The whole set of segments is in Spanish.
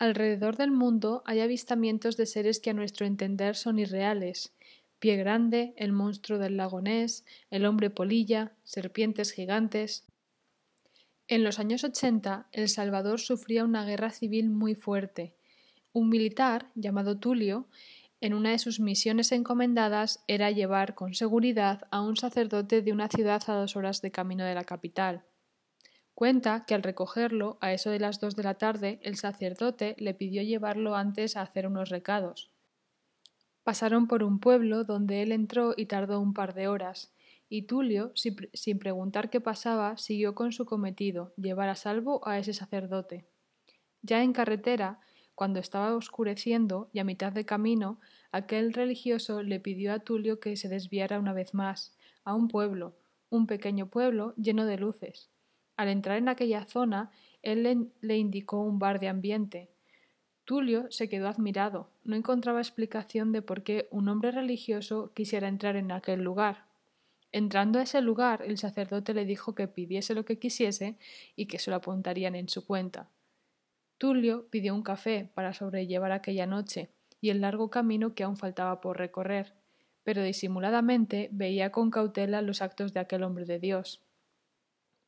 Alrededor del mundo hay avistamientos de seres que a nuestro entender son irreales. Pie grande, el monstruo del lago Ness, el hombre polilla, serpientes gigantes. En los años 80, El Salvador sufría una guerra civil muy fuerte. Un militar, llamado Tulio, en una de sus misiones encomendadas era llevar con seguridad a un sacerdote de una ciudad a dos horas de camino de la capital. Cuenta que al recogerlo, a eso de las dos de la tarde, el sacerdote le pidió llevarlo antes a hacer unos recados. Pasaron por un pueblo donde él entró y tardó un par de horas, y Tulio, sin preguntar qué pasaba, siguió con su cometido, llevar a salvo a ese sacerdote. Ya en carretera, cuando estaba oscureciendo y a mitad de camino, aquel religioso le pidió a Tulio que se desviara una vez más, a un pueblo, un pequeño pueblo lleno de luces. Al entrar en aquella zona, él le, indicó un bar de ambiente. Tulio se quedó admirado. No encontraba explicación de por qué un hombre religioso quisiera entrar en aquel lugar. Entrando a ese lugar, el sacerdote le dijo que pidiese lo que quisiese y que se lo apuntarían en su cuenta. Tulio pidió un café para sobrellevar aquella noche y el largo camino que aún faltaba por recorrer, pero disimuladamente veía con cautela los actos de aquel hombre de Dios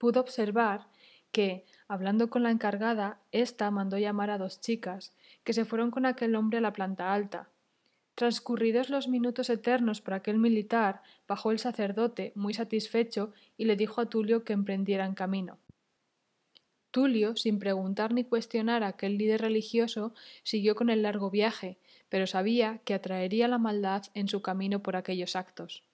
pudo observar que, hablando con la encargada, ésta mandó llamar a dos chicas, que se fueron con aquel hombre a la planta alta. Transcurridos los minutos eternos por aquel militar, bajó el sacerdote, muy satisfecho, y le dijo a Tulio que emprendieran camino. Tulio, sin preguntar ni cuestionar a aquel líder religioso, siguió con el largo viaje, pero sabía que atraería la maldad en su camino por aquellos actos.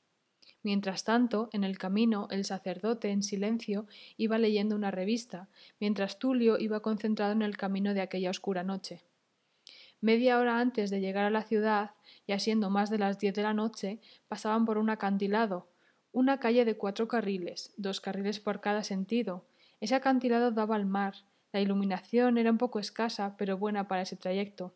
Mientras tanto, en el camino, el sacerdote, en silencio, iba leyendo una revista, mientras Tulio iba concentrado en el camino de aquella oscura noche. Media hora antes de llegar a la ciudad, ya siendo más de las diez de la noche, pasaban por un acantilado, una calle de cuatro carriles, dos carriles por cada sentido. Ese acantilado daba al mar. La iluminación era un poco escasa, pero buena para ese trayecto.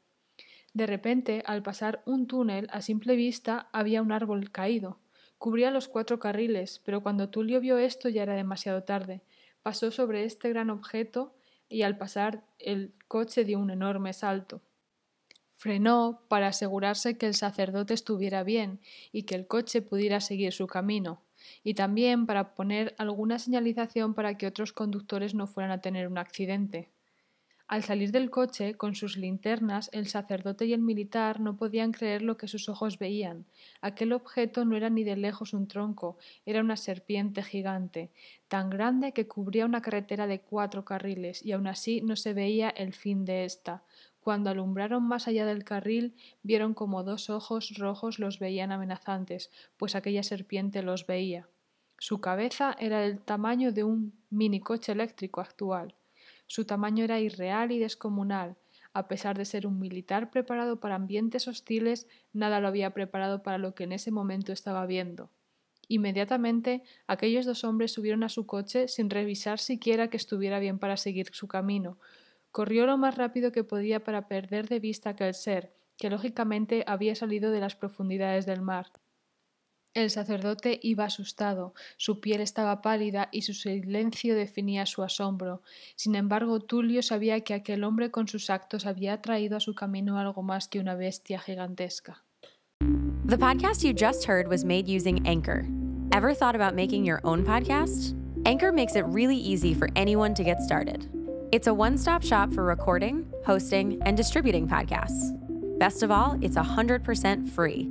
De repente, al pasar un túnel, a simple vista había un árbol caído. Cubría los cuatro carriles, pero cuando Tulio vio esto ya era demasiado tarde. Pasó sobre este gran objeto y al pasar el coche dio un enorme salto. Frenó para asegurarse que el sacerdote estuviera bien y que el coche pudiera seguir su camino, y también para poner alguna señalización para que otros conductores no fueran a tener un accidente. Al salir del coche, con sus linternas, el sacerdote y el militar no podían creer lo que sus ojos veían. Aquel objeto no era ni de lejos un tronco, era una serpiente gigante, tan grande que cubría una carretera de cuatro carriles, y aun así no se veía el fin de ésta. Cuando alumbraron más allá del carril, vieron como dos ojos rojos los veían amenazantes, pues aquella serpiente los veía. Su cabeza era del tamaño de un minicoche eléctrico actual. Su tamaño era irreal y descomunal. A pesar de ser un militar preparado para ambientes hostiles, nada lo había preparado para lo que en ese momento estaba viendo. Inmediatamente aquellos dos hombres subieron a su coche sin revisar siquiera que estuviera bien para seguir su camino. Corrió lo más rápido que podía para perder de vista aquel ser, que lógicamente había salido de las profundidades del mar. El sacerdote iba asustado, su piel estaba pálida y su silencio definía su asombro. Sin embargo, Tulio sabía que aquel hombre con sus actos había traído a su camino algo más que una bestia gigantesca. The podcast you just heard was made using Anchor. Ever thought about making your own podcast? Anchor makes it really easy for anyone to get started. It's a one stop shop for recording, hosting, and distributing podcasts. Best of all, it's 100% free.